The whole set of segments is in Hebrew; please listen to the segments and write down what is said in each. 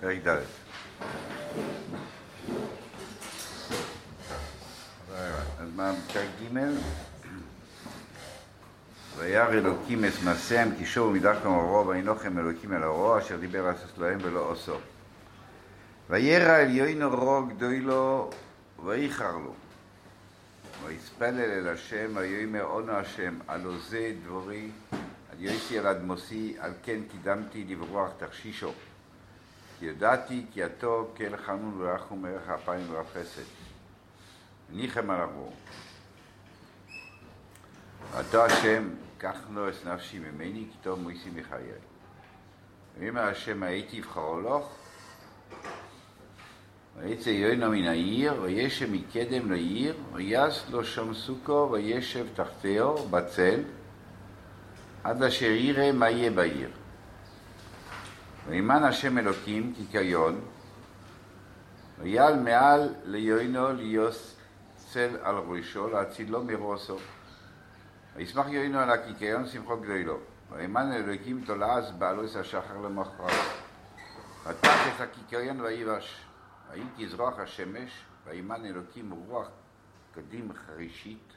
פרק ד'. אז מה, פרק ג' וירא אלוקים את מעשיהם כי שוב מדרכם אורו וינוחם אלוקים אל אורו אשר דיבר לעשות להם ולא עשו. וירא עליון אורו גדולו ואיחר לו. ויספלל אל השם ויאמר עונו השם הלא זה דברי על יויסי על אדמוסי על כן קידמתי לברוח תכשישו ידעתי כי הטוב כל חנון ורחום ערך אפיים ורב חסד ניחם על הבור ואתה השם לו את נפשי ממני כי טוב מויסי מחיי. ויאמר השם הייתי יבחרו לך? ויצא יוינו מן העיר, וישב מקדם לעיר, ויעש לו שם סוכו, וישב תחתיו בצל, עד אשר יראה מה יהיה בעיר. וימן השם אלוקים כקיון, ויעל מעל ליוינו ליוס צל על ראשו, להצילו מרוסו. וישמח יוינו על הקיקיון שמחו גדולו. וימן אלוקים תולעז בעלו את השחר למחרת. פתח את הקיקיון ויבש. ויהי כזרוח השמש, וימן אלוקים רוח קדים חרישית.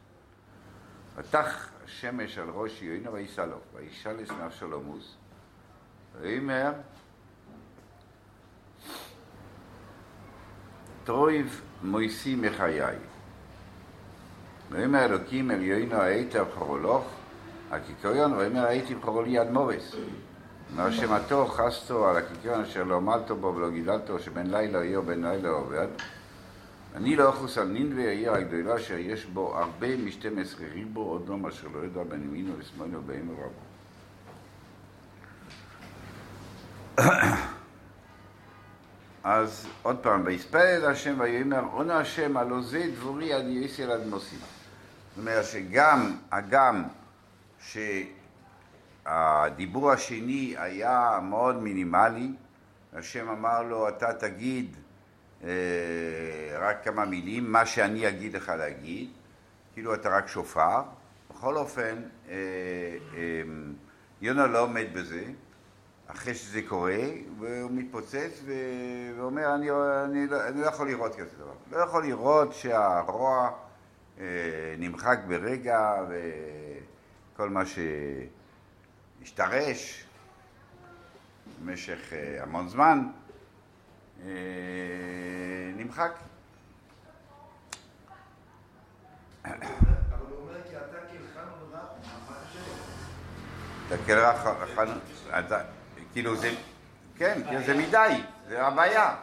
פתח השמש על ראש יוינו וישא לו, וישאל את נפשו למוס. ויאמר, טרויב מויסי מחיי. ויאמר אלוקים אל יוינו היית בחרולוך, הכיכריון, ויאמר הייתי בחרו לי עד מורס. מהשמתו חסתו על הכיכרון אשר לא עמלתו בו ולא גידלתו שבין לילה יהיה ובין לילה עובד. אני לא אחוס על נינווה העיר הגדולה אשר יש בו הרבה משתים עשרה ריבו לא אשר לא ידע בין ימינו ושמאלו ובאים רבו. אז עוד פעם, ויספל אל השם ויאמר עונה השם הלא זה דבורי עד יסי על אדמוסים. זאת אומרת שגם הגם ש... הדיבור השני היה מאוד מינימלי, השם אמר לו, אתה תגיד אה, רק כמה מילים, מה שאני אגיד לך להגיד, כאילו אתה רק שופר. בכל אופן, אה, אה, יונה לא עומד בזה, אחרי שזה קורה, והוא מתפוצץ ואומר, אני, אני, לא, אני לא יכול לראות כזה דבר. לא יכול לראות שהרוע אה, נמחק ברגע וכל מה ש... השתרש במשך uh, המון זמן, uh, נמחק. אבל הוא אומר כי אתה כלחנו ורחום, אתה כלחנו, אתה, כאילו זה, כן, זה מדי, זה הבעיה.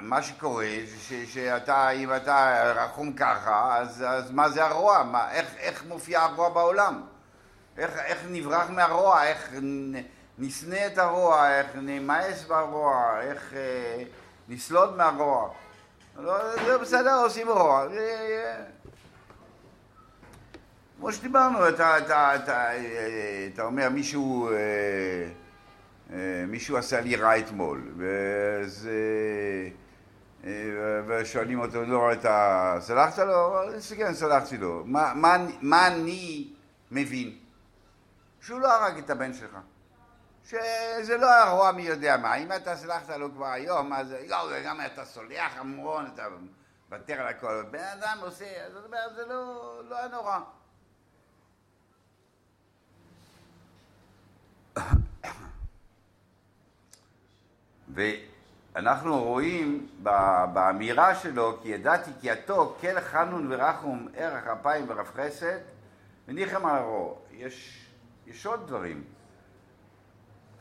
מה שקורה זה שאתה, אם אתה רחום ככה, אז, אז מה זה הרוע? מה, איך, איך מופיע הרוע בעולם? איך, איך נברח מהרוע, איך נשנא את הרוע, איך נמאס ברוע, איך אה, נסלוד מהרוע. לא, זה בסדר, עושים רוע. זה, כמו שדיברנו, אתה, אתה, אתה, אתה אומר, מישהו, מישהו עשה לי רע אתמול, וזה... ושואלים אותו, לא, אתה סלחת לו? כן, סלחתי לו. מה, מה, מה אני מבין? שהוא לא הרג את הבן שלך. שזה לא הרוע מי יודע מה. אם אתה סלחת לו כבר היום, אז יואו, גם אתה סולח המון, אתה מוותר על הכל. בן אדם עושה, אומרת, זה לא, לא היה נורא. ואנחנו רואים באמירה שלו, כי ידעתי כי הטוב, כל חנון ורחום, ערך אפיים ורב חסד, וניחם הרוע. יש יש עוד דברים.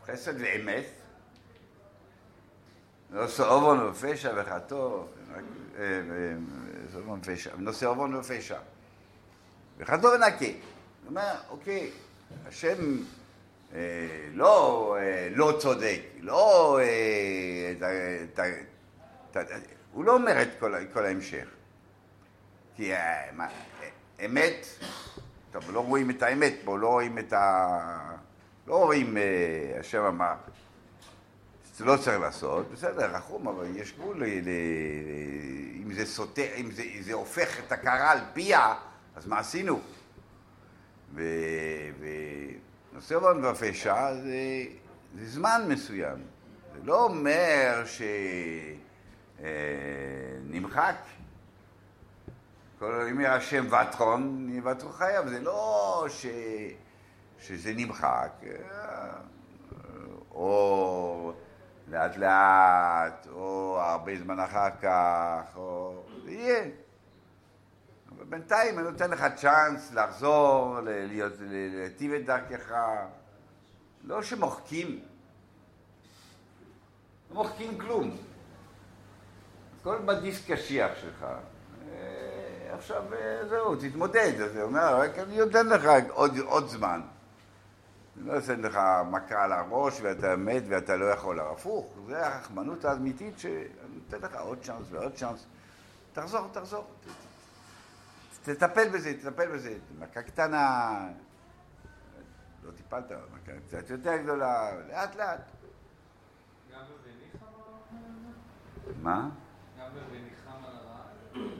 חסד ואמת, נושא עוון ופשע וחטוא, נושא עוון ופשע. וחטוא ונקה. הוא אומר, אוקיי, השם אה, לא, אה, לא צודק, לא... אה, הוא לא אומר את כל, ההמשך. כי מה, אמת טוב, לא רואים את האמת פה, לא רואים את ה... לא רואים, אה, השם אמר, זה לא צריך לעשות, בסדר, רחום, אבל יש גבול. אם זה סותר, אם זה, הופך את הקערה על פיה, אז מה עשינו? ונושא עוון ופשע זה, זה זמן מסוים, זה לא אומר שנמחק. כל אומר השם וטרון, יוותרו חייו, זה לא ש... שזה נמחק, אה, או לאט לאט, או הרבה זמן אחר כך, או... זה יהיה. בינתיים אני נותן לך צ'אנס לחזור, להיות, להיטיב את דרכך. לא שמוחקים. לא מוחקים כלום. הכל בדיסק קשיח שלך. אה, עכשיו אה, זהו, תתמודד. אז הוא אומר, רק אני נותן לך עוד, עוד זמן. אני לא אתן לך מכה על הראש ואתה מת ואתה לא יכול. הפוך, זה הרחמנות האמיתית שאני נותן לך עוד צ'אנס ועוד צ'אנס. תחזור, תחזור. תטפל בזה, תטפל בזה. מכה קטנה, לא טיפלת, מכה קצת יותר גדולה, לאט לאט. גם בבניחם מה? גם בבניחם על הרעב?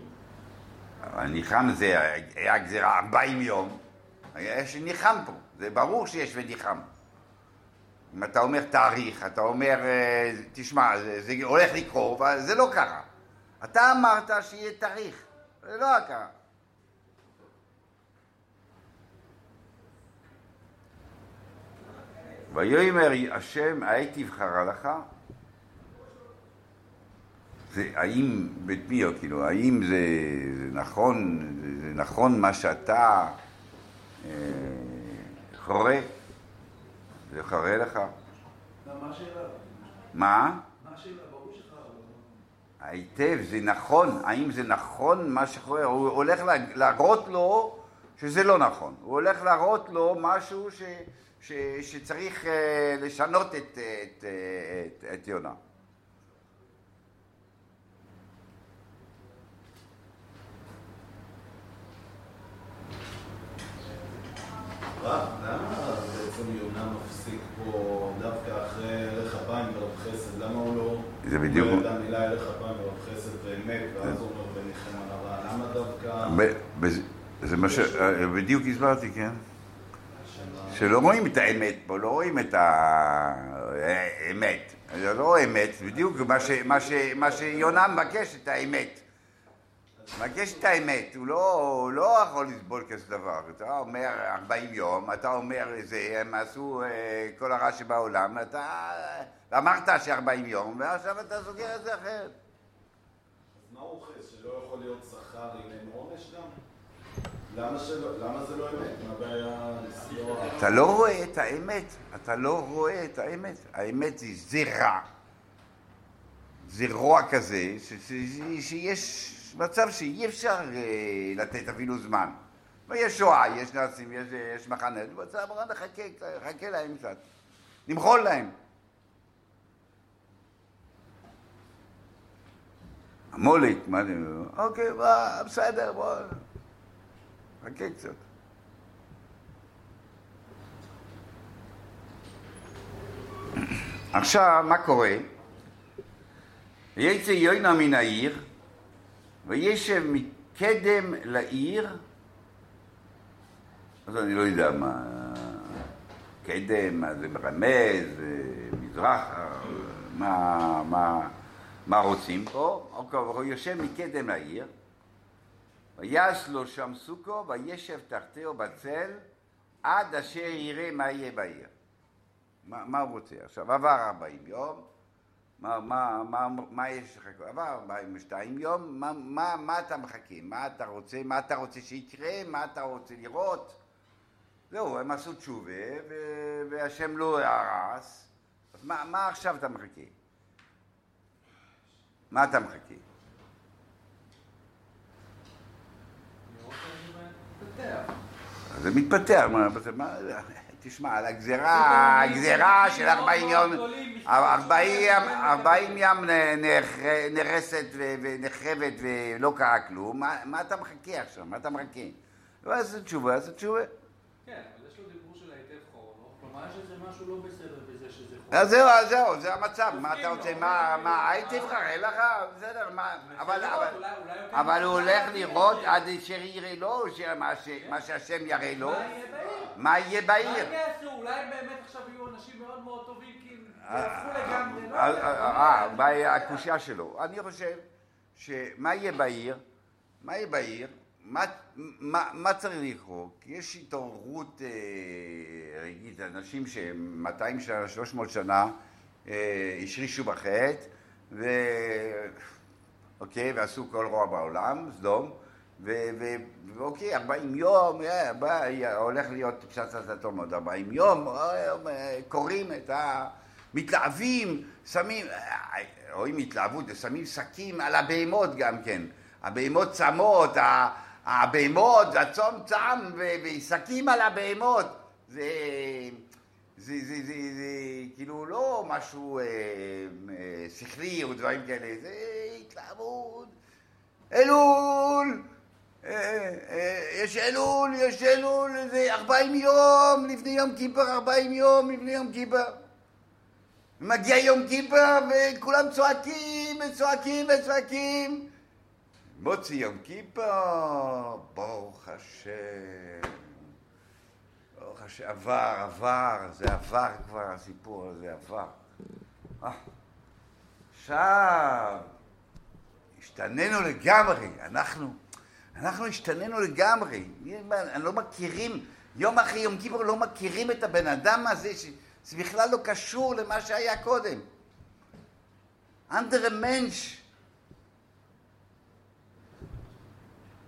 הניחם זה היה גזירה 40 יום, יש ניחם פה, זה ברור שיש וניחם. אם אתה אומר תאריך, אתה אומר, אה, תשמע, זה, זה הולך לקרות, זה לא קרה. אתה אמרת שיהיה תאריך, זה לא קרה. ויאמר השם, הייתי תבחרה לך, זה, האם, בית מיו, כאילו, האם זה, זה נכון, זה, זה נכון מה שאתה אה, חורה? זה חורה לך? מה השאלה? מה? מה השאלה? ברור שלך. היטב, זה נכון, האם זה נכון מה שקורה? הוא הולך לה- להראות לו שזה לא נכון. הוא הולך להראות לו משהו ש, ש, שצריך אה, לשנות את, את, את, את, את יונה. למה בעצם יונה מפסיק פה דווקא אחרי ערך אפיים ורב חסד? למה הוא לא... זה בדיוק- אומר את המילה ערך אפיים ורב חסד ואמת, ואז הוא אומר וניחם על הרע? למה דווקא... זה מה ש... אה, בדיוק הסברתי, כן? שלא רואים את האמת פה, לא רואים את האמת. זה לא אמת, בדיוק מה, ש, מה, ש, מה שיונה מבקש, את האמת. מבקש את האמת, הוא לא, לא יכול לסבול כזה דבר. אתה אומר 40 יום, אתה אומר זה, הם עשו אה, כל הרע שבעולם, אתה אמרת ש-40 יום, ועכשיו אתה סוגר את זה אחרת. אז מה הוא חס? שלא יכול להיות שכר גם? לא. אתה לא רואה את האמת, אתה לא רואה את האמת. האמת היא זה רע. זה רוע כזה, ש- ש- שיש מצב שאי אפשר אה, לתת אפילו זמן. ויש שואה, יש נאצים, יש, יש מחנה, מצב רע, נחכה, נחכה להם קצת. נמחול להם. המולק, מה זה? אוקיי, בסדר, בוא, חכה קצת. עכשיו, מה קורה? ויצא יוינה מן העיר, וישב מקדם לעיר, אז אני לא יודע מה, קדם, מה זה מרמז, מזרח, מה, מה, מה רוצים פה? הוא יושב מקדם לעיר, ויעש לו שם סוכו, וישב תחתיו בצל, עד אשר יראה מה יהיה בעיר. מה, מה הוא רוצה? עכשיו, עבר 40 יום, מה, מה, מה, מה יש לך? עבר 42 יום, מה, מה, מה אתה מחכה? מה אתה רוצה? מה אתה רוצה שיקרה? מה אתה רוצה לראות? זהו, הם עשו תשובה, והשם לא הרס, אז מה, מה עכשיו אתה מחכה? מה אתה מחכה? לראות אם זה מתפתח. אז זה מתפתח, מה, מה, תשמע, על הגזירה, הגזירה של 40 יום, 40 40 ים נהרסת ונחרבת ולא קרה כלום, מה, מה אתה מחכה עכשיו? מה אתה מחכה? לא עשו תשובה, עשו תשובה. כן, אבל יש לו דיבור של היטב חורנו, כלומר יש איזה משהו לא בסדר בזה שזה חורנו. אז זהו, אז זהו, זה המצב, מה אתה רוצה, מסכים, מה, לא, מה, לא, לא. תבחר, אין לך, בסדר, מה, אבל, לראות, אבל, יותר אבל הוא מה הולך לראות. עד אשר יראה לו, שמה ש- מה שהשם יראה לו, מה יהיה בעיר? מה יהיה מה בעיר. הם יעשו? אולי באמת עכשיו יהיו אנשים מאוד מאוד טובים כי... לגמרי, לא אה, אה, אה, הקושייה שלו. אני חושב שמה יהיה בעיר, מה יהיה בעיר, מה, מה, מה צריך לקרות? יש התעוררות, אה, נגיד, אנשים שהם 200 שנה, 300 שנה, אה, השרישו בחטא, ו... אוקיי, ועשו כל רוע בעולם, סדום, ואוקיי, 40 יום, אה, בא, הולך להיות פצצת אטום עוד 40 יום, אה, אה, קוראים את ה... מתלהבים, שמים, אה, רואים התלהבות, ושמים שקים על הבהמות גם כן. הבהמות צמות, הבהמות, הצום צם, ו- ושקים על הבהמות. זה, זה, זה, זה, זה כאילו לא משהו אה, אה, שכלי או דברים כאלה, זה התלהבות. אלול! אה, אה, יש אלול, יש אלול, זה 40 יום לפני יום כיפר, 40 יום לפני יום כיפר. מגיע יום כיפר וכולם צועקים וצועקים וצועקים. מוציא יום כיפר, ברוך השם. ברוך השם, עבר, עבר, זה עבר כבר, הסיפור הזה עבר. אה, עכשיו, השתננו לגמרי, אנחנו, אנחנו השתננו לגמרי. לא מכירים, יום אחרי יום כיפור לא מכירים את הבן אדם הזה, שזה בכלל לא קשור למה שהיה קודם. אנדר מנש.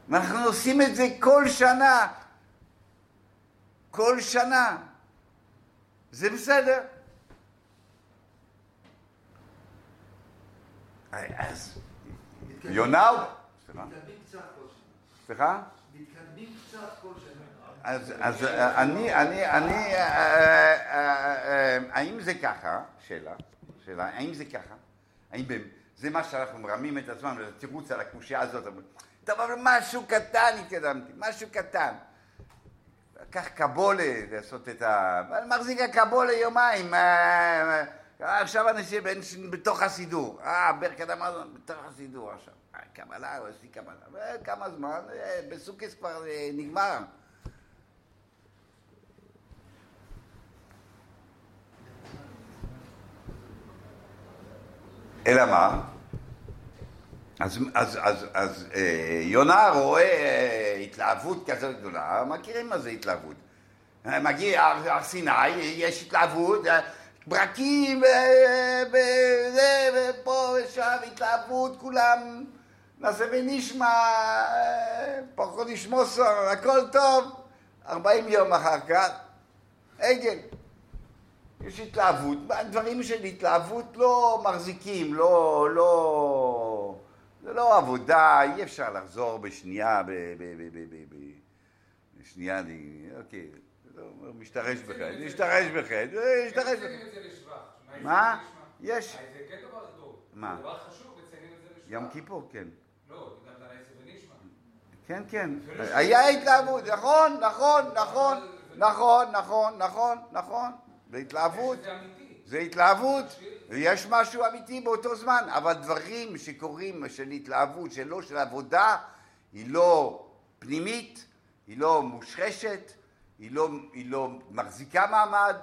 ואנחנו עושים את זה כל שנה. כל שנה. זה בסדר. אז כל שנה. סליחה? מתקדמים קצת כל שנה. אז, אני, אני, אני, אה, אה, אה, האם זה ככה, שאלה, שאלה, האם זה ככה? האם זה מה שאנחנו מרמים את עצמנו, זה תירוץ על הקושייה הזאת, טוב, אבל משהו קטן התקדמתי, משהו קטן. לקח קבולה לעשות את ה... מחזיק הקבולה יומיים, אה, אה, עכשיו אנשים בתוך הסידור, אה, ברכת המזון, בתוך הסידור עכשיו, אה, קבלה, הוא עושה קבלה, וכמה זמן, אה, בסוכס כבר אה, נגמר. אלא מה? אז, אז, אז, אז אה, יונה רואה אה, התלהבות כזאת גדולה, מכירים מה זה התלהבות. אה, מגיע הר סיני, יש התלהבות, אה, ברקים, אה, וזה, ופה ושם, התלהבות, כולם נעשה ונשמע, אה, פחות נשמוסר, הכל טוב, 40 יום אחר כך, עגל. יש התלהבות, דברים של התלהבות לא מחזיקים, לא, לא, זה לא עבודה, אי אפשר לחזור בשנייה, ב, ב, ב, ב, ב, ב, בשנייה, אני, אוקיי, לא, משתרש בחטא, משתרש בחטא, משתרש לשבח. מה? יש. אה, זה כן דבר טוב. מה? דבר חשוב, מציינים את זה לשבח. יום כיפור, כן. לא, גם נעשה ונשמע. כן, כן. ש- היה התלהבות, נכון, נכון, נכון, נכון, נכון, נכון, נכון, בהתלהבות. זה אמיתי. זה התלהבות, ויש משהו אמיתי באותו זמן, אבל דברים שקורים של התלהבות, שלא של עבודה, היא לא פנימית, היא לא מושרשת, היא לא, היא לא מחזיקה מעמד,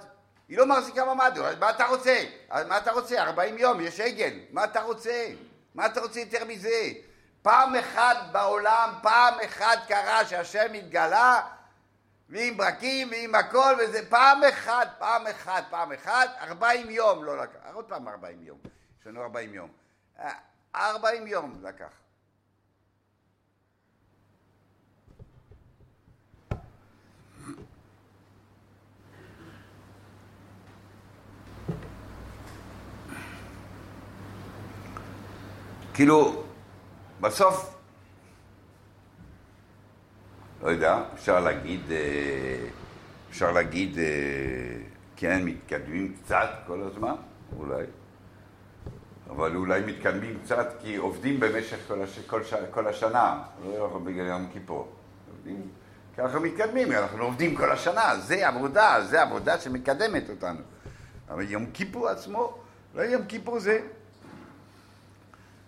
היא לא מחזיקה מעמד, מה אתה רוצה? מה אתה רוצה? 40 יום, יש עגל, מה אתה רוצה? מה אתה רוצה יותר מזה? פעם אחת בעולם, פעם אחת קרה שהשם התגלה, ועם ברקים ועם הכל, וזה פעם אחת, פעם אחת, פעם אחת, 40 יום לא לקח. עוד פעם 40 יום. יש לנו 40 יום. אה, 40 יום לקח. כאילו, בסוף לא יודע, אפשר להגיד, אה, אפשר להגיד, אה, כן, מתקדמים קצת כל הזמן, אולי, אבל אולי מתקדמים קצת כי עובדים במשך כל, הש... כל, ש... כל השנה, לא רק בגלל יום כיפור. עובדים, ככה מתקדמים, אנחנו עובדים כל השנה, זה עבודה, זה עבודה שמקדמת אותנו. אבל יום כיפור עצמו, לא יום כיפור זה...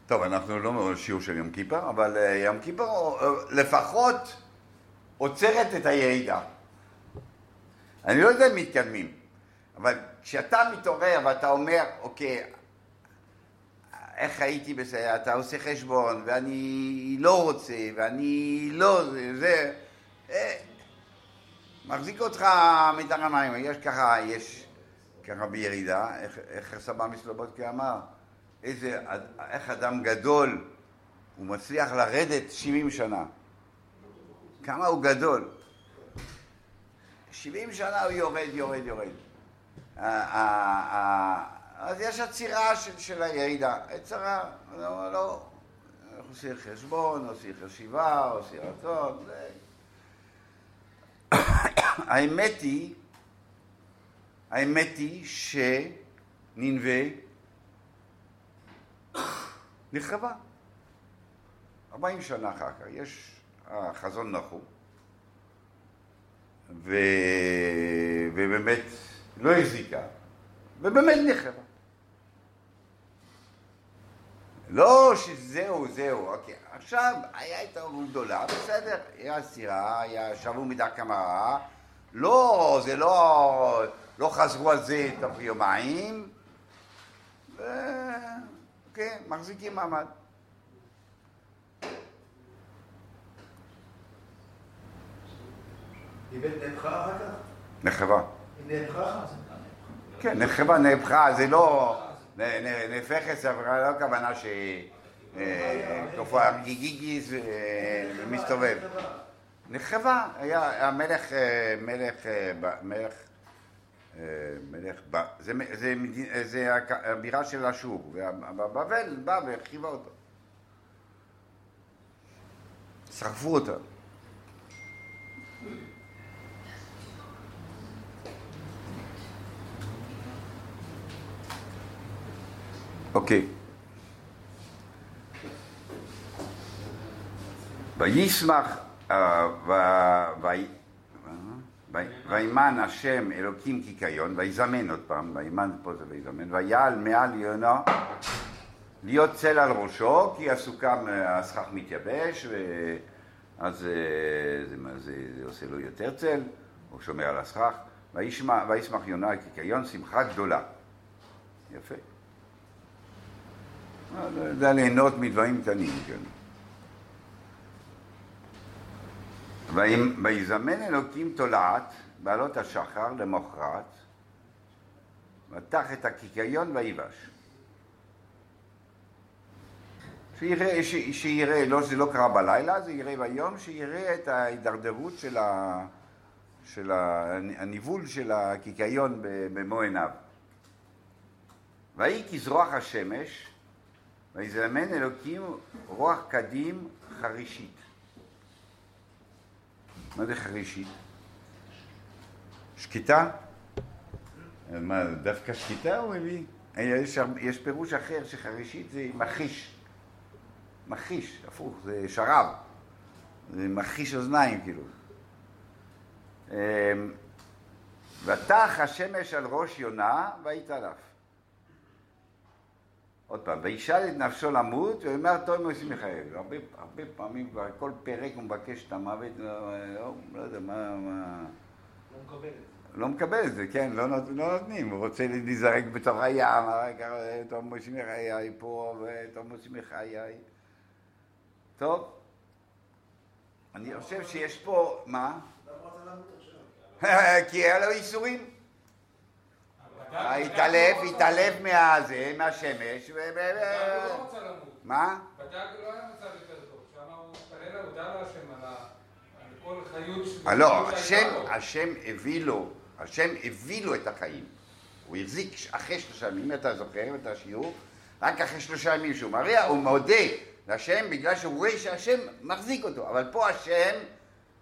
טוב, אנחנו לא בשיעור של יום כיפר, אבל אה, יום כיפור אה, לפחות עוצרת את הירידה. אני לא יודע אם מתקדמים, אבל כשאתה מתעורר ואתה אומר, אוקיי, איך הייתי בסדר, אתה עושה חשבון, ואני לא רוצה, ואני לא זה, זה, אה, מחזיק אותך מתחת המים, יש ככה, יש ככה בירידה, איך, איך סבא מסלובודקי אמר, איזה, איך אדם גדול, הוא מצליח לרדת 70 שנה. כמה הוא גדול. 70 שנה הוא יורד, יורד, יורד. אז יש עצירה של, של הירידה. עצירה, לא, לא, עושים חשבון, עושים חשיבה, עושים רצון. האמת היא, האמת היא שננבה נחרבה. 40 שנה אחר כך, יש החזון נחום, ו... ובאמת לא החזיקה, ובאמת נחרבה. לא שזהו, זהו, אוקיי. עכשיו, היה התערבות גדולה, בסדר, היה סירה, היה שבו מידה כמה, לא, זה לא, לא חזרו על זה תוך יומיים, ו... כן, מחזיקים מעמד. אחר כך? היא נהפכה? כן, נחרבה, נהפכה, זה לא... נהפכת, זה לא הכוונה ש... תופעה גיגיגיס מסתובב. נחרבה, היה המלך, מלך, מלך, מלך, זה, הבירה של אשור, ובבל בא והרחיבה אותו. שרפו אותה. אוקיי. וישמח וימן השם אלוקים קיקיון, ויזמן עוד פעם, וימן פה זה ויזמן, ויעל מעל יונה להיות צל על ראשו, כי הסוכם, הסכך מתייבש, ואז זה, זה, זה, זה עושה לו יותר צל, הוא שומר על הסכך, וישמח יונה קיקיון, שמחה גדולה. יפה. זה ליהנות מדברים קטנים, כן. ויזמן אלוקים תולעת, בעלות השחר, למחרת, מתח את הקיקיון ויבש. שיראה, ש, שיראה, לא שזה לא קרה בלילה, זה יראה ביום, שיראה את ההידרדרות של, ה, של הניבול של הקיקיון במו עיניו. ויהי כזרוח השמש, ויזמן אלוקים רוח קדים חרישית. מה זה חרישית? שקטה? מה, דווקא שקטה הוא מביא? יש, יש פירוש אחר שחרישית זה מכיש. מכיש, הפוך, זה שרב. זה מכיש אוזניים כאילו. אמ, ותח השמש על ראש יונה ויתעלף. עוד פעם, וישאל את נפשו למות, ואומר טוב מויסי מיכאל. הרבה, הרבה פעמים, כל פרק הוא מבקש את המוות, לא, לא, לא יודע מה... מה... לא מקבל את זה. לא מקבל את זה, כן, לא, נות, לא נותנים, הוא רוצה להיזרק בתוך הים, מויסי מחיי פה, מויסי מחיי. טוב, אני חושב שיש פה, מה? כי היה לו איסורים. התעלף, התעלף מהזה, מהשמש, ו... לא. מה? בדג לא היה מצב יותר טוב, שם הוא התפלל להודע להשם על כל חיות אה, לא, השם, הביא לו, השם הביא לו את החיים. הוא החזיק אחרי שלושה ימים, אתה זוכר את השיעור? רק אחרי שלושה ימים שהוא מריע, הוא מודה להשם בגלל שהוא רואה שהשם מחזיק אותו, אבל פה השם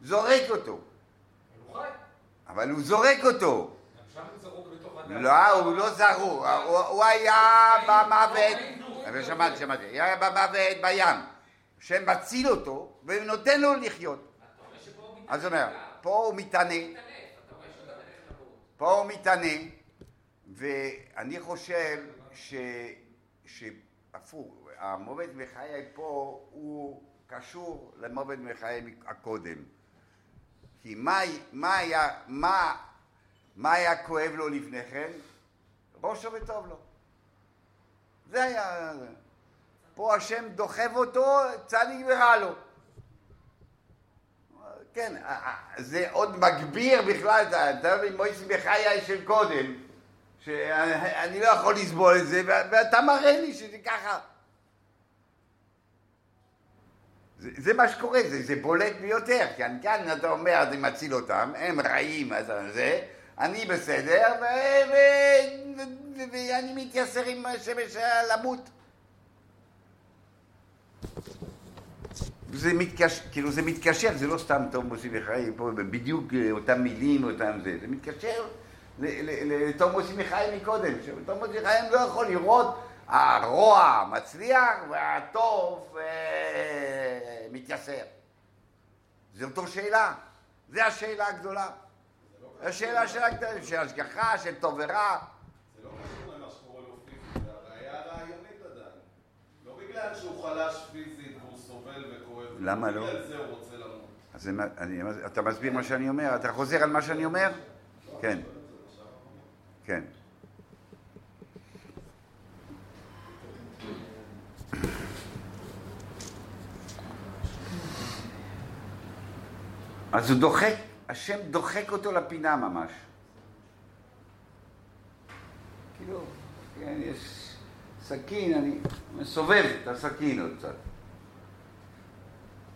זורק אותו. אבל הוא זורק אותו. גם שם הוא זרוק בתוך הדג. לא, הוא לא זרוק, הוא- היה במוות, שמעתי, שמעתי, היה במוות בים. השם מציל אותו ונותן לו לחיות. אז הוא אומר, פה הוא מתענה, פה הוא מתענה, ואני חושב. שהפוך, המוות מחיי פה הוא קשור למוות מחיי הקודם. כי מה, מה היה, מה, מה היה כואב לו לפני כן? ראשו וטוב לו. זה היה... פה השם דוחף אותו, צדיק ורע לו. כן, זה עוד מגביר בכלל, אתה מבין, מויסי בחיי של קודם, שאני לא יכול לסבול את זה, ואתה מראה לי שזה ככה. זה, זה מה שקורה, זה, זה בולט ביותר, כי כאן אתה אומר, אני מציל אותם, הם רעים, אז זה, אני בסדר, ואני מתייסר עם השמש למות. זה מתקשר, כאילו זה מתקשר, זה לא סתם תום מוסי וחיים, פה בדיוק אה, אותם מילים, אותם זה, זה מתקשר לתום מוסי וחיים מקודם, שתום מוסי וחיים לא יכול לראות הרוע מצליח והטוב אה, מתייסר. זו אותו שאלה, זו השאלה הגדולה. השאלה של השגחה, של טוב ורע. זה לא קשור למה שקורה לו פיזית, זה הבעיה הרעיונית עדיין. לא בגלל שהוא חלש פיזית והוא סובל וכואב. למה לא? בגלל זה הוא רוצה למות. אז אני, אתה מסביר מה שאני אומר? אתה חוזר על מה שאני אומר? כן. כן. אז הוא דוחק, השם דוחק אותו לפינה ממש. כאילו, כן, יש סכין, אני מסובב את הסכין עוד קצת.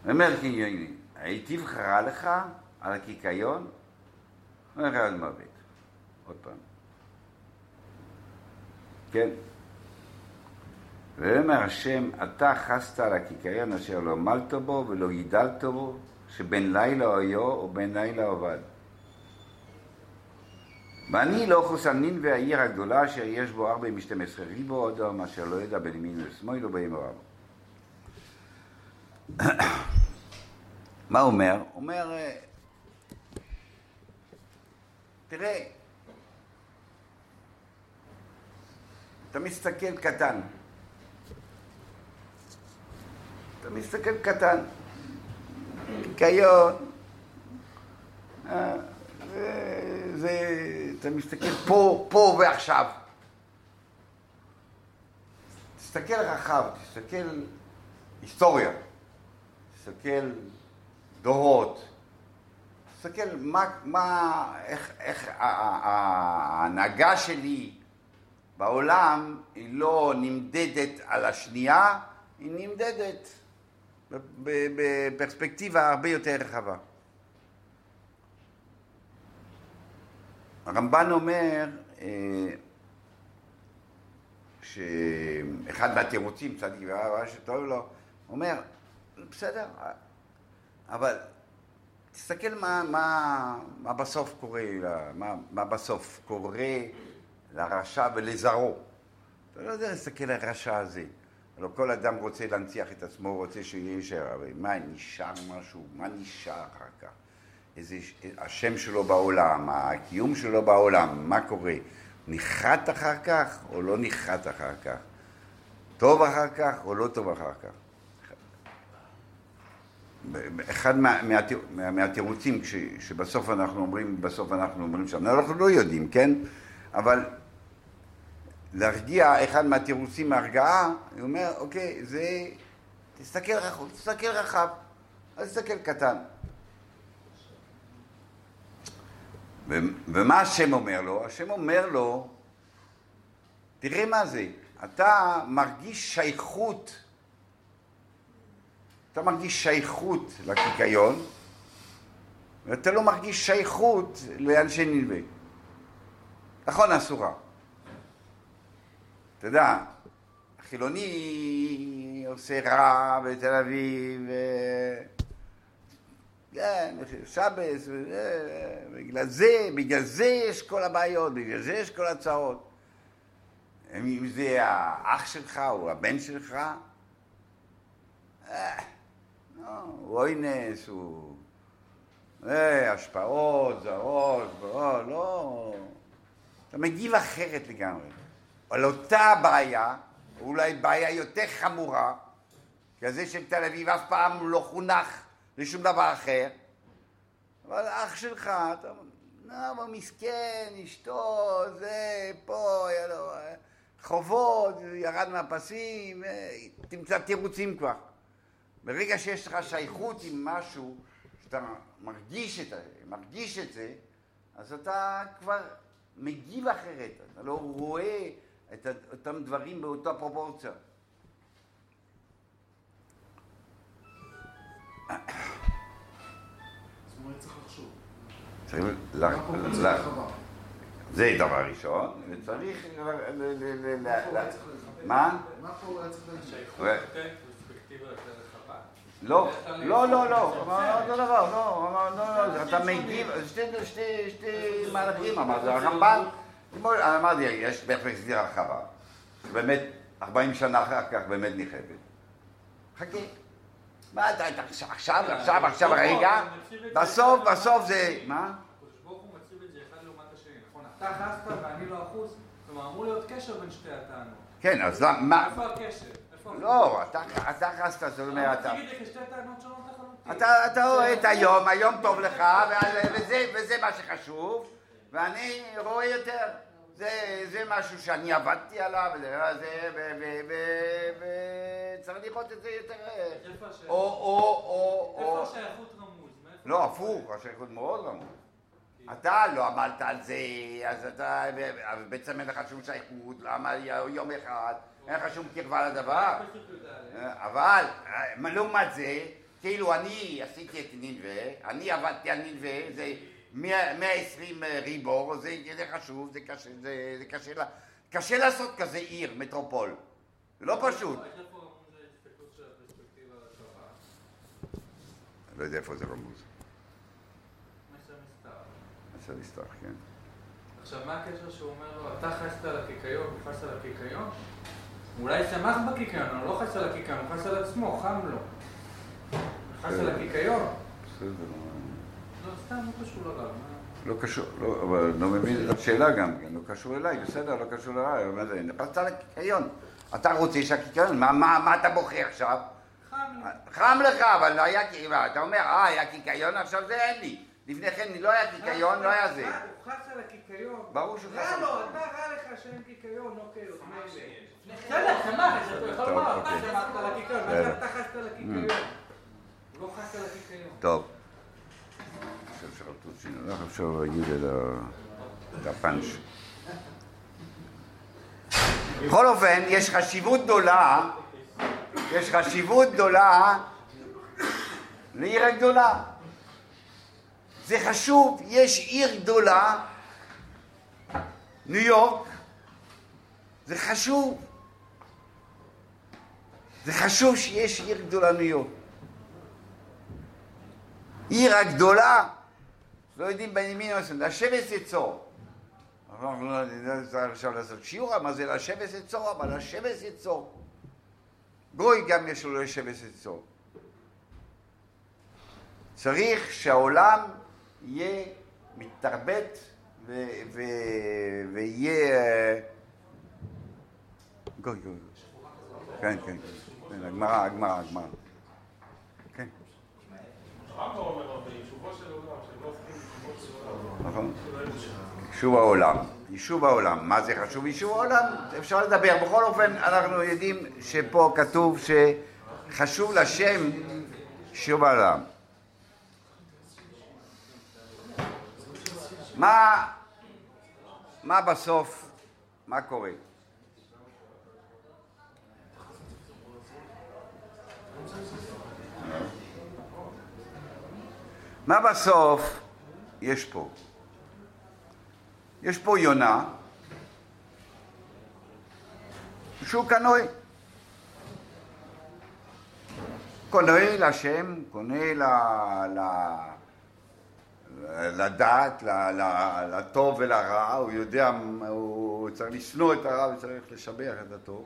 אומר קניוני, היטיב חרה לך על הקיקיון? אומר לך על מוות. עוד פעם. כן? ואומר השם, אתה חסת על הקיקיון אשר לא עמלת בו ולא גידלת בו, שבין לילה היו ובין לילה עבד. ואני לא חוסנין והעיר הגדולה אשר יש בו ארבע משתים עשרה ריבו אדם אשר לא ידע בין ימין ושמאל ובין רב. מה אומר? אומר, אה, תראה, אתה מסתכל קטן. אתה מסתכל קטן. קיקיון, אה, זה, אתה מסתכל פה, פה ועכשיו. תסתכל רחב, תסתכל היסטוריה, תסתכל דורות, תסתכל מה, מה איך, איך ההנהגה שלי בעולם היא לא נמדדת על השנייה, היא נמדדת בפרספקטיבה הרבה יותר רחבה. הרמב"ן אומר אה, שאחד מהתירוצים, צדיק ורע שטוב לו, אומר, בסדר, אבל תסתכל מה, מה, מה בסוף קורה, מה, מה בסוף קורה לרשע ולזרעו. אתה לא יודע להסתכל על הרשע הזה. הלוא כל אדם רוצה להנציח את עצמו, רוצה שיהיה יישאר, אבל מה, נשאר משהו? מה נשאר אחר כך? איזה, השם שלו בעולם, הקיום שלו בעולם, מה קורה? נחת אחר כך או לא נחת אחר כך? טוב אחר כך או לא טוב אחר כך? אחד מה, מה, מהתירוצים שבסוף אנחנו אומרים, בסוף אנחנו אומרים שם, אנחנו לא יודעים, כן? אבל להרגיע אחד מהתירוצים מהרגעה, הוא אומר, אוקיי, זה, תסתכל רחב, תסתכל רחב, אל תסתכל קטן. ומה השם אומר לו? השם אומר לו, תראה מה זה, אתה מרגיש שייכות, אתה מרגיש שייכות לקיקיון, ואתה לא מרגיש שייכות לאנשי נלווה. נכון, אסורה. אתה יודע, החילוני עושה רע בתל אביב, כן, שבס, בגלל זה, בגלל זה יש כל הבעיות, בגלל זה יש כל הצרות. אם זה האח שלך או הבן שלך, אה, לא, הוא אוינס, הוא... אה, השפעות, זרות, לא... אתה מגיב אחרת לגמרי. על אותה בעיה, אולי בעיה יותר חמורה, כזה שבתל אביב אף פעם לא חונך לשום דבר אחר, אבל אח שלך, אתה, אבל מסכן, אשתו, זה, פה, היה לו אה, חובות, ירד מהפסים, אה, תמצא תירוצים כבר. ברגע שיש לך שייכות עם משהו, שאתה מרגיש את, מרגיש את זה, אז אתה כבר מגיב אחרת, אתה לא רואה את אותם דברים באותה פרופורציה. צריך? זה דבר ראשון, וצריך מה? מה? פה היה צריך. לא, לא, לא, לא, אותו דבר, לא, לא, לא, אתה מגיב, שתי, מהלכים, אמר, זה הרמב"ן, כמו- אמרתי, יש בפרספקטיבה רחבה, באמת, 40 שנה אחר כך באמת נכבת. חכה. מה אתה, עכשיו, עכשיו, עכשיו, עכשיו, רגע, בסוף, בסוף זה, מה? את זה נכון? אתה חסת ואני לא אחוז, כלומר אמור להיות קשר בין שתי הטענות. כן, אז למה, מה? איפה הקשר? איפה לא, אתה, חסת, זאת אומרת, אתה... תגיד לי כשתי טענות שונות לחלוטין. אתה, אתה רואה את היום, היום טוב לך, וזה מה שחשוב, ואני רואה יותר. זה, זה משהו שאני עבדתי עליו, זה, וצריך לראות את זה יותר... איפה השייכות? איפה. השייכות רמוז? לא? הפוך, השייכות מאוד רמוז. אתה לא עמלת על זה, אז אתה, בעצם אין לך שום שייכות, למה יום אחד, אין לך שום קרבה לדבר. פסוק י"א. אבל, אה, לעומת זה, כאילו אני עשיתי את נינווה, אני עבדתי על נינווה, זה 100 120 ריבור, זה, זה חשוב, זה קשה, זה, זה קשה, לה- קשה לעשות כזה עיר, מטרופול. זה לא פשוט. לא יודע איפה זה רמוז. מסר נסתר. כן. עכשיו, מה הקשר שהוא אומר לו, אתה חסת על הקיקיון, הוא חס על הקיקיון? הוא אולי שמח בקיקיון, אבל לא חס על הקיקיון, הוא חס על עצמו, חם לו. הוא חס על הקיקיון. בסדר, לא, לא קשור? לא קשור, לא, אבל לא מבין את השאלה גם, כן, לא קשור אליי, בסדר, לא קשור אליי, מה זה, נכנסת לקיקיון. אתה רוצה שהקיקיון, מה, מה, מה אתה בוכה עכשיו? חם לו. חם לך, אבל לא היה, אתה אומר, אה, היה קיקיון, עכשיו זה אין לי. לפני כן לא היה קיקיון, לא היה זה. אה, הוא חס על הקיקיון. ברור שהוא חס רע על הקיקיון. אתה רע לך שאין קיקיון, אוקיי, מילא. בסדר, שמח, אתה יכול לומר, אתה אוקיי. שמחת על הקיקיון, אתה חסת על הקיקיון? הוא לא חס על הקיקיון. טוב. שינו, לא עכשיו להגיד את הפאנץ'. בכל אופן, יש חשיבות גדולה, יש חשיבות גדולה לעיר הגדולה. זה חשוב, יש עיר גדולה, ניו יורק, זה חשוב. זה חשוב שיש עיר גדולה ניו יורק. עיר הגדולה, לא יודעים בין ימין לשבת יצור. אנחנו לא צריך עכשיו לעשות שיעור, מה זה לשבת יצור, אבל לשבת יצור. גוי גם יש לו לשבת יצור. צריך שהעולם יהיה מתרבט ויהיה... גוי, גוי, כן, כן. כן, הגמרא, הגמרא, הגמרא. כן. הרמב"ם אומר, ביישובו של עולם, שהם לא עוסקים ביישובו של עולם. נכון. יישוב העולם. יישוב העולם. מה זה חשוב יישוב העולם? אפשר לדבר. בכל אופן, אנחנו יודעים שפה כתוב שחשוב לשם יישוב העולם. מה, מה בסוף, מה קורה? מה בסוף יש פה? יש פה יונה שהוא קנוי. קונאי להשם, קונאי ל... ל... לדעת, ל... לטוב ולרע, הוא יודע, הוא צריך לשנוא את הרע וצריך לשבח את הטוב.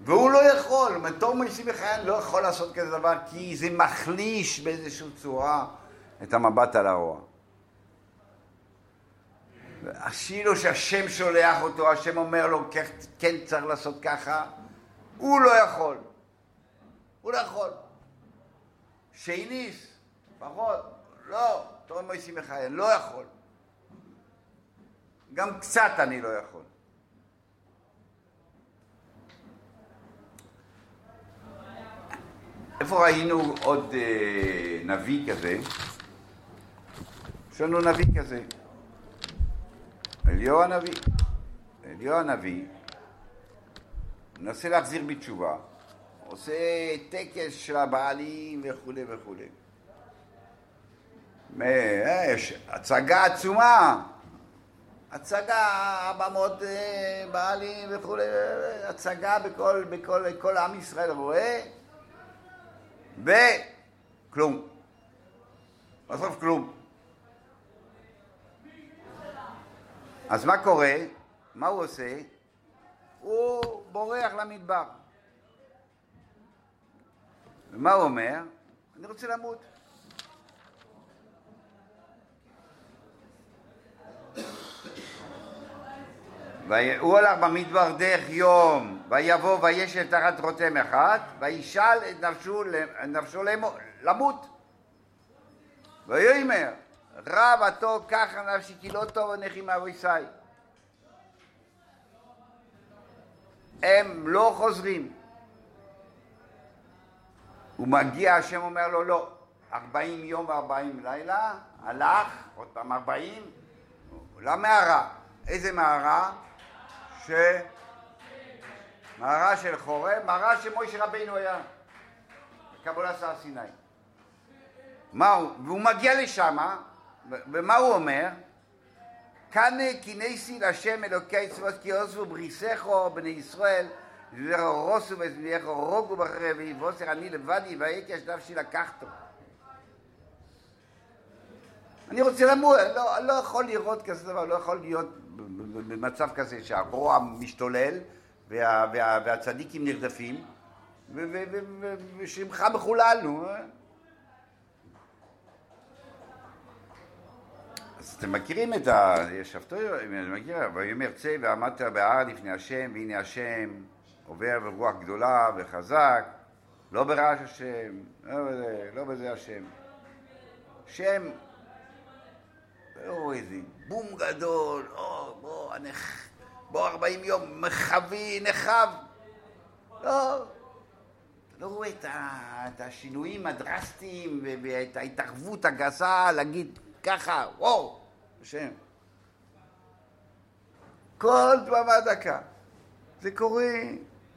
והוא לא יכול, מתור מויסי בחיין לא יכול לעשות כזה דבר כי זה מחליש באיזושהי צורה את המבט על הרוע. אפילו שהשם שולח אותו, השם אומר לו, "כן, כן צריך לעשות ככה, הוא לא יכול. הוא לא יכול. שייניס, פחות, לא, רואה מויסי אני לא יכול. גם קצת אני לא יכול. איפה ראינו עוד אה, נביא כזה? יש לנו נביא כזה. אליהו הנביא. אליהו הנביא מנסה להחזיר בתשובה, עושה טקס של הבעלים וכולי וכולי. אה, יש הצגה עצומה, הצגה, 400 אה, בעלים וכולי, אה, הצגה בכל, בכל, כל עם ישראל רואה, וכלום. בסוף כלום. אז מה קורה? מה הוא עושה? הוא בורח למדבר. ומה הוא אומר? אני רוצה למות. והוא הלך במדבר דרך יום, ויבוא וישב תחת רותם אחד, וישאל את נפשו, נפשו למו- למות. ויאמר, רב הטוב ככה נפשי כי לא טוב הנכי מאבויסי. הם לא חוזרים. הוא מגיע, השם אומר לו לא, ארבעים יום וארבעים לילה, הלך, עוד פעם ארבעים, למערה. איזה מערה? ש... מערה של חורב, מערה שמוישה רבינו היה, בקבולת הר סיני. מה הוא? והוא מגיע לשם, ומה הוא אומר? קנה כינסי להשם אלוקי צבאות כי עוזבו בריסךו בני ישראל ורוסו וזמיחו רוגו בחרב ויבוסר אני לבדי ויקש נפשי לקחתו אני רוצה אני לא, לא יכול לראות כזה דבר, לא יכול להיות במצב כזה שהרוע משתולל וה, וה, והצדיקים נרדפים ושמך מחולל, נו. אה? אז אתם מכירים את ה... ישבתו, אני מכיר, ויאמר צא ועמדת בהר לפני השם, והנה השם עובר ברוח גדולה וחזק, לא ברעש השם, לא בזה, לא בזה השם. שם, לא איזה בום גדול, או, בוא, הנך, בוא 40 יום, מחבי, נחב. לא, לא רואה את, ה, את השינויים הדרסטיים ואת ההתערבות הגסה להגיד ככה, וואו, השם. כל דממה דקה. זה קורה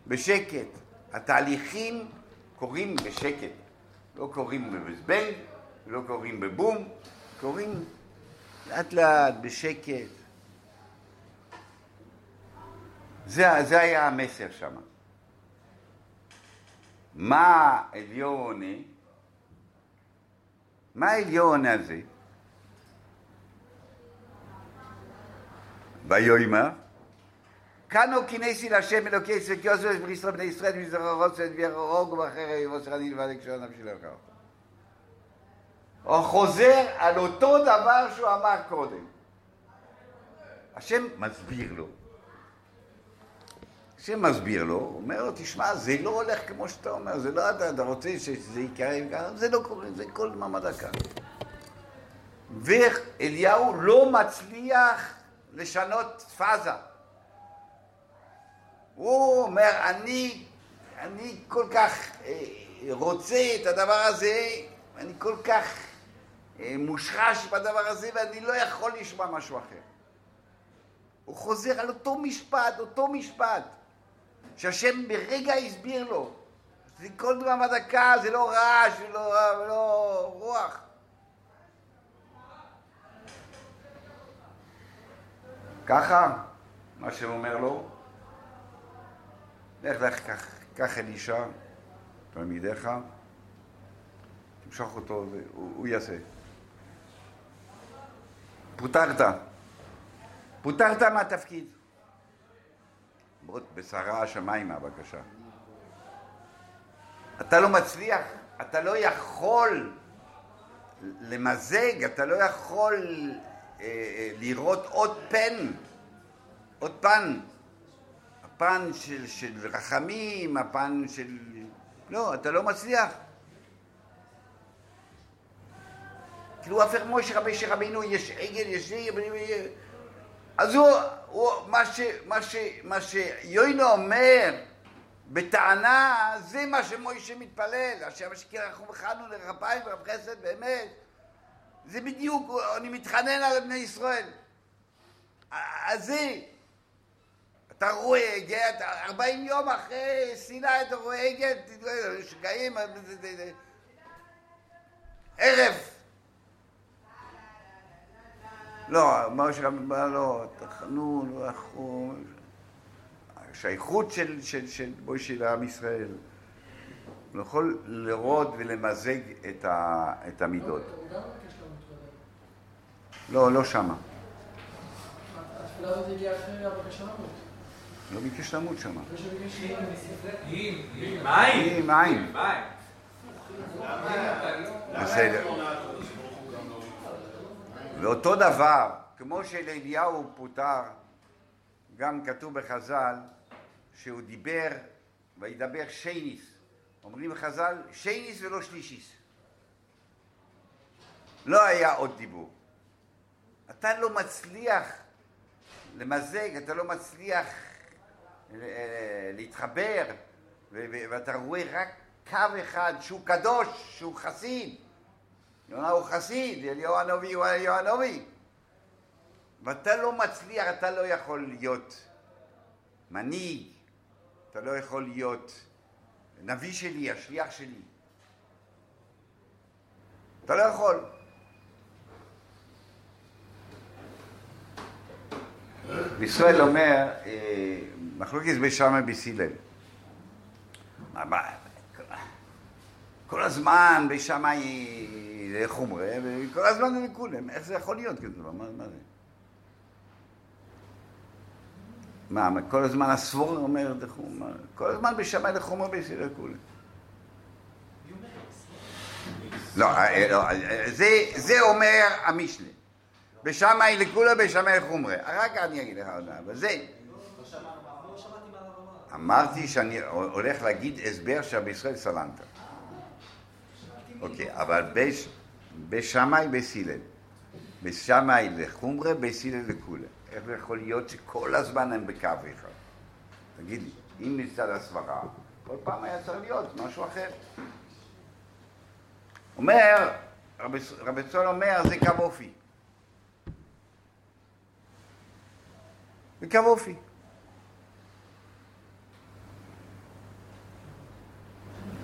בשקט. התהליכים קורים בשקט. לא קורים בבזבנג, לא קורים בבום, קורים לאט לאט, בשקט. זה, זה היה המסר שם. מה אליהו עונה? מה אליהו עונה על ויאמר, כאנו כינסי להשם אלוקי ישראל כי את ישראל בני ישראל מזרע רוצה את וירוג ובחרב יבוסר אני לבד כשאין נפשי לך. הוא חוזר על אותו דבר שהוא אמר קודם. השם מסביר לו. השם מסביר לו, הוא אומר לו, תשמע, זה לא הולך כמו שאתה אומר, זה לא אתה, אתה רוצה שזה יקרה זה לא קורה, זה כל דממה דקה. ואליהו לא מצליח לשנות פאזה. הוא אומר, אני, אני כל כך אה, רוצה את הדבר הזה, אני כל כך אה, מושרש בדבר הזה, ואני לא יכול לשמוע משהו אחר. הוא חוזר על אותו משפט, אותו משפט, שהשם ברגע הסביר לו. זה כל דממה דקה, זה לא רעש, ולא, ולא רוח. ככה, מה שאומר לו, לך, לך, קח, קח אלישע, תלמידיך, תמשוך אותו, הוא יעשה. פוטרת. פוטרת מהתפקיד. בשרה השמיימה, בבקשה. אתה לא מצליח, אתה לא יכול למזג, אתה לא יכול לראות עוד פן, עוד פן. הפן של, של רחמים, הפן של... לא, אתה לא מצליח. כאילו אפר משה רבי שרבינו, יש עגל, יש זה, אז הוא, הוא מה, ש, מה, ש, מה שיוינו אומר בטענה, זה מה שמוישה מתפלל, אשר אשכיר וחנו לרפיים ורב חסד באמת, זה בדיוק, אני מתחנן על בני ישראל. אז זה, אתה רואה, אתה 40 יום אחרי סיני אתה רואה גט, שגאים, ערב. לא, מה שרבא לא, תחנון, השייכות של, של, לעם ישראל. הוא יכול לרוד ולמזג את, ה, את המידות. הוא גם מבקש למות קודם. לא, לא שמה. לא ביקש למות שמה. מים. מים. בסדר. ואותו דבר, כמו שלאליהו פוטר, גם כתוב בחז"ל שהוא דיבר וידבר שייניס. אומרים בחז"ל שייניס ולא שלישיס. לא היה עוד דיבור. אתה לא מצליח למזג, אתה לא מצליח אה, להתחבר, ואתה רואה רק קו אחד שהוא קדוש, שהוא חסיד. יונה הוא חסיד, אליהו הנביא הוא אליהו הנביא. ואתה לא מצליח, אתה לא יכול להיות מנהיג, אתה לא יכול להיות נביא שלי, השליח שלי. אתה לא יכול. ישראל אומר, אה, מחלוקת בשמה בסילל. מה, מה, כל הזמן בשמה היא לחומרה, וכל הזמן זה לכולם. איך זה יכול להיות כזה דבר? מה, זה? מה, כל הזמן הסבור אומר לחומרה, כל הזמן בשמאי לחומרה בסילל לכולם. לא, אה, לא, אה, זה, זה אומר המשנה. בשמאי לכולה, בשמאי לחומרה. רק אני אגיד לך עוד אבל זה... אמרתי שאני הולך להגיד הסבר שבישראל סלנטה. אוקיי, אבל בש, בשמאי בסילל. בשמאי לחומרה, בסילל לכולה. איך יכול להיות שכל הזמן הם בקו אחד? תגיד לי, אם מצד הסברה, כל פעם היה צריך להיות משהו אחר. אומר, רבי צול אומר, זה קו אופי.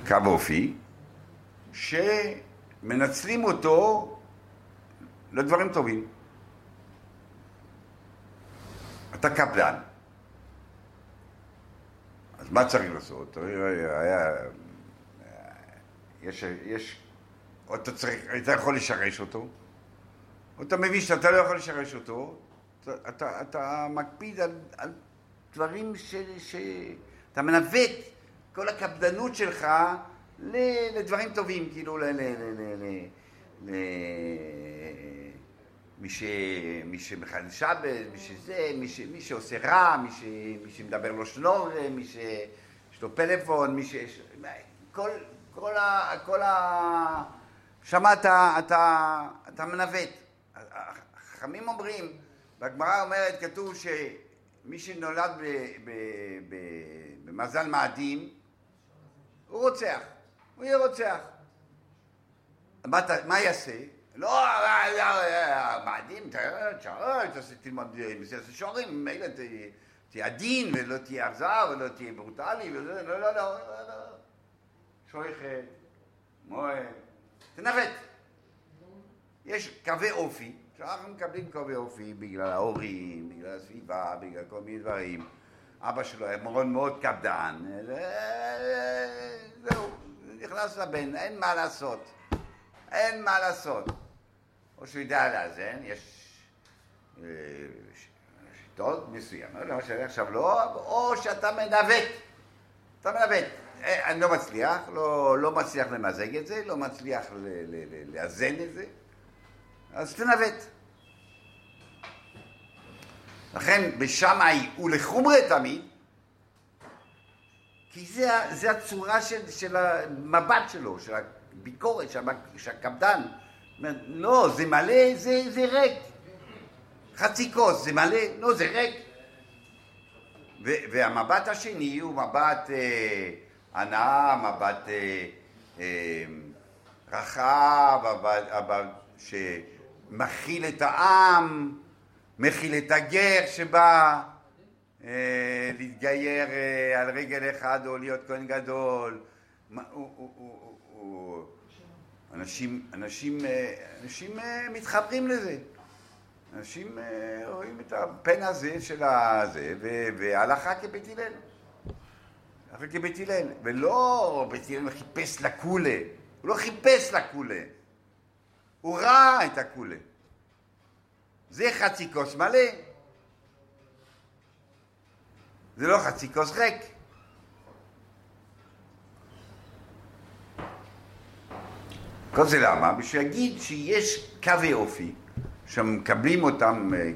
קו אופי, שמנצלים אותו לדברים טובים. אתה קפלן. אז מה צריך לעשות? היה, יש, יש, או אתה צריך, אתה יכול לשרש אותו, או אתה מבין שאתה לא יכול לשרש אותו, אתה, אתה, אתה מקפיד על, על דברים ש, ש... אתה מנווט כל הקפדנות שלך ל- לדברים טובים, כאילו ל... ל, ל, ל, ל, ל מי, ש, מי שמחלל שבת, מי שזה, מי, ש, מי שעושה רע, מי, ש, מי שמדבר לו שנור, מי שיש לו פלאפון, מי ש... כל, כל ה... כל ה... שמה אתה, אתה, אתה מנווט. החכמים אומרים, והגמרא אומרת, כתוב שמי שנולד במזל מאדים, הוא רוצח, הוא יהיה רוצח. מה, מה יעשה? לא, מאדים, תלמד מסיירת שוערים, מילא תהיה עדין ולא תהיה אכזר ולא תהיה ברוטלי וזה, לא, לא, לא, לא. שויכת, מועד, תנווט. יש קווי אופי, שאנחנו מקבלים קווי אופי בגלל ההורים, בגלל הסביבה, בגלל כל מיני דברים. אבא שלו היה מאוד מאוד קפדן, זהו, נכנס לבן, אין מה לעשות. אין מה לעשות. או שהוא יודע לאזן, יש שיטות מסוימות, למשל עכשיו לא, או שאתה מנווט. אתה מנווט. אני לא מצליח, לא, לא מצליח למזג את זה, לא מצליח לאזן את זה, אז תנווט. לכן בשמאי הוא לחומרי תמיד, כי זה, זה הצורה של, של המבט שלו, של הביקורת, שהקפדן לא, זה מלא, זה, זה ריק. חצי כוס, זה מלא, לא, זה ריק. והמבט השני הוא מבט אה, הנאה, מבט אה, אה, רחב, מבט, מבט שמכיל את העם, מכיל את הגר שבא אה, להתגייר אה, על רגל אחד או להיות כהן גדול. אנשים, אנשים, אה, אנשים אה, מתחברים לזה. אנשים אה, רואים את הפן הזה של הזה, והלכה כבית הלל. הלכה כבית הלל. ולא בית הלל חיפש לקולה. הוא לא חיפש לקולה. הוא ראה את הקולה. זה חצי כוס מלא. זה לא חצי כוס ריק. כל זה למה? בשביל להגיד שיש קווי אופי שמקבלים אותם אה,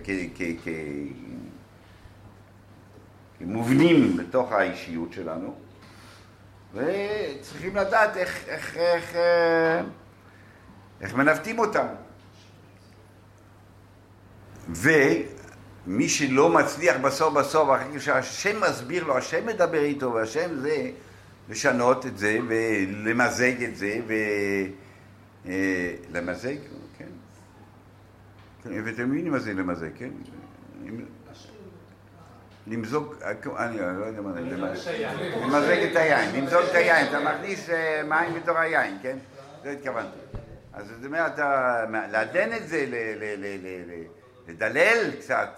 כמובנים בתוך האישיות שלנו וצריכים לדעת איך, איך, איך, אה, איך מנווטים אותם. ומי שלא מצליח בסוף בסוף, אחרי שהשם מסביר לו, השם מדבר איתו, והשם זה לשנות את זה ולמזג את זה ולמזג, כן. כן, ואתם מבינים מה זה למזג, כן? למזוג, אני לא יודע מה זה, למזג את היין, למזוג את היין, אתה מכניס אה, מים בתור היין, כן? זה התכוונתי. אז זאת אומרת, לעדן את זה, לדלל קצת,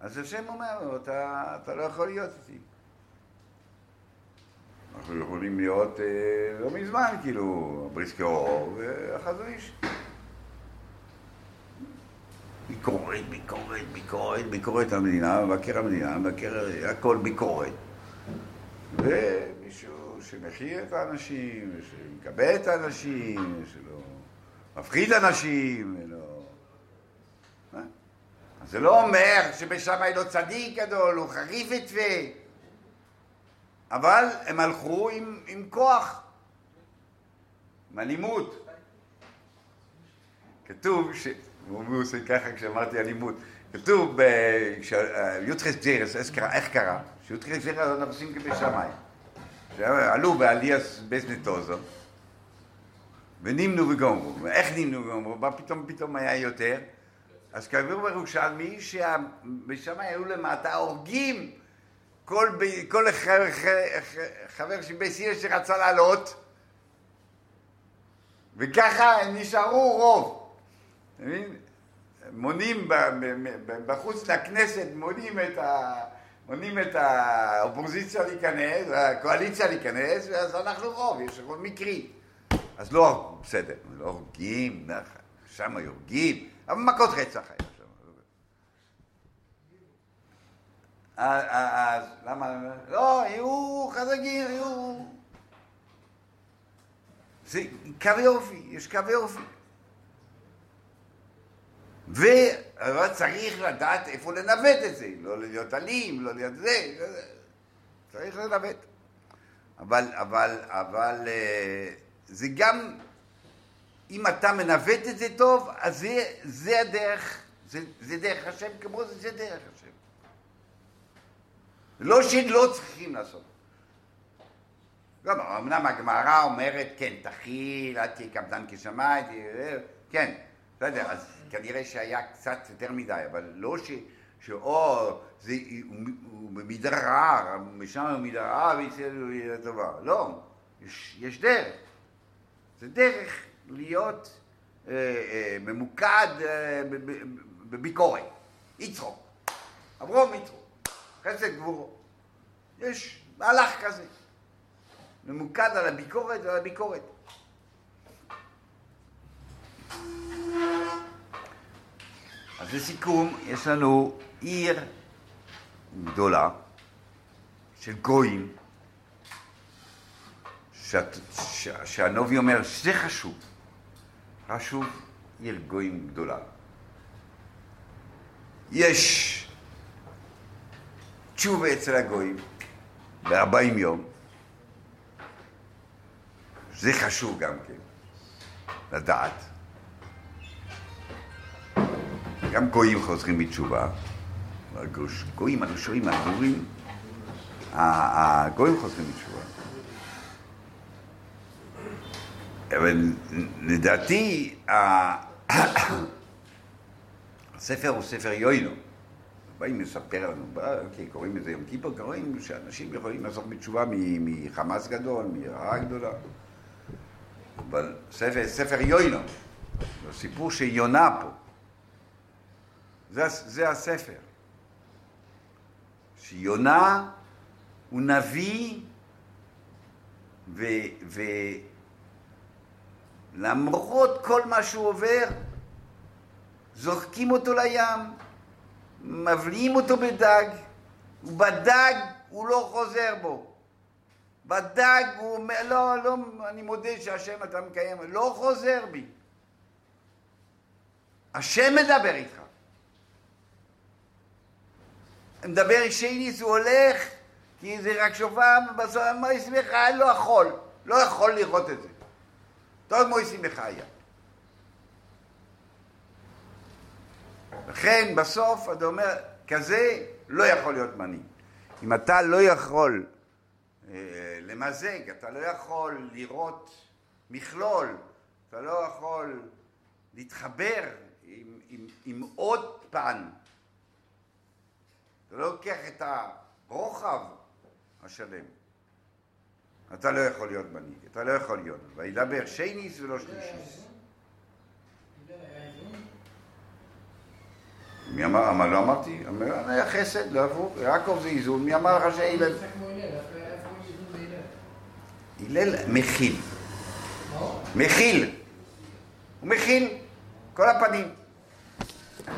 אז השם אומר לו, אתה אתה לא יכול להיות איתי. אנחנו יכולים להיות אה, לא מזמן, כאילו, בריסקי אור והחזון איש. ביקורת, ביקורת, ביקורת, ביקורת המדינה, מבקר המדינה, מבקר, הכל ביקורת. ומישהו שמכיר את האנשים, שמקבל את האנשים, שלא מפחיד אנשים, ולא... מה? זה לא אומר שבשמאי לא צדיק גדול, הוא חריף ותווה. אבל הם הלכו עם, עם כוח, עם אלימות. כתוב ש... הוא עושה ככה כשאמרתי אלימות. כתוב ביוטחס ג'רס, איך קרה? שיוטחס ג'רס אנחנו עושים כבשמאי. שעלו בעליאס בזנטוזו, ונמנו וגומרו. איך נמנו וגומרו? מה פתאום פתאום היה יותר? אז כתוב בירושלמי שבשמאי עלו למטה הורגים כל, ב- כל חבר, חבר של בית סיר שרצה לעלות, וככה הם נשארו רוב. אתה מבין? מונים בחוץ לכנסת, מונים את, ה, מונים את האופוזיציה להיכנס, הקואליציה להיכנס, אז אנחנו רוב, יש רוב מקרי. אז לא, בסדר, לא הורגים, שם הורגים, אבל מכות רצח היה שם. אז, אז למה? לא, יהיו חזקים, יהיו... זה קווי אופי, יש קווי אופי. אבל צריך לדעת איפה לנווט את זה, לא להיות אלים, לא להיות זה, צריך לנווט. אבל, אבל, אבל אה, זה גם, אם אתה מנווט את זה טוב, אז זה, זה הדרך, זה, זה דרך השם כמו זה, זה דרך השם. לא שלא צריכים לעשות. גם, אמנם הגמרא אומרת, כן, תכיל, אל תהיה קפדן כשמיים, כן, בסדר, אז כנראה שהיה קצת יותר מדי, אבל לא ש... שאו, זה, במדרר, משם הוא מדרר ויצא לטובה. לא, יש, יש דרך. זה דרך להיות אה, אה, ממוקד אה, בביקורת. יצחוק. אברום יצחוק. חסד גבורו. יש מהלך כזה. ממוקד על הביקורת ועל הביקורת. אז לסיכום, יש לנו עיר גדולה של גויים, שאת, ש, שהנובי אומר שזה חשוב, חשוב עיר גויים גדולה. יש תשובה אצל הגויים ב-40 יום, זה חשוב גם כן, לדעת. גם גויים חוזרים בתשובה. גויים, הגויים, הגויים, הגויים חוזרים בתשובה. אבל לדעתי, הספר הוא ספר יוינו. באים לספר לנו, אוקיי, קוראים לזה יום כיפור, קוראים שאנשים יכולים לעשות בתשובה מחמאס גדול, מרעה גדולה. אבל ספר, ספר יוינו, זה סיפור של יונה פה. זה, זה הספר. שיונה הוא נביא, ו, ולמרות כל מה שהוא עובר, זורקים אותו לים, מבליעים אותו בדג, ובדג הוא לא חוזר בו. בדג הוא אומר, לא, לא, אני מודה שהשם אתה מקיים, לא חוזר בי. השם מדבר איתך. מדבר שייניס, הוא הולך, כי זה רק שופר, בסוף ישמח, לא יכול, לא יכול לראות את זה. טוב כמו ישמח היה. לכן בסוף אתה אומר, כזה לא יכול להיות מנהיג. אם אתה לא יכול אה, למזג, אתה לא יכול לראות מכלול, אתה לא יכול להתחבר עם, עם, עם עוד פן. אתה לא לוקח את הרוחב השלם. אתה לא יכול להיות מנהיג, אתה לא יכול להיות. וידבר שייניס ולא שלישיס. מי אמר? אמר, לא אמרתי? אמר, היה חסד, לא הפוך. יעקב זה איזון, מי אמר לך שהלל? הלל, בהלל? הלל מכיל. מכיל. הוא מכיל. כל הפנים.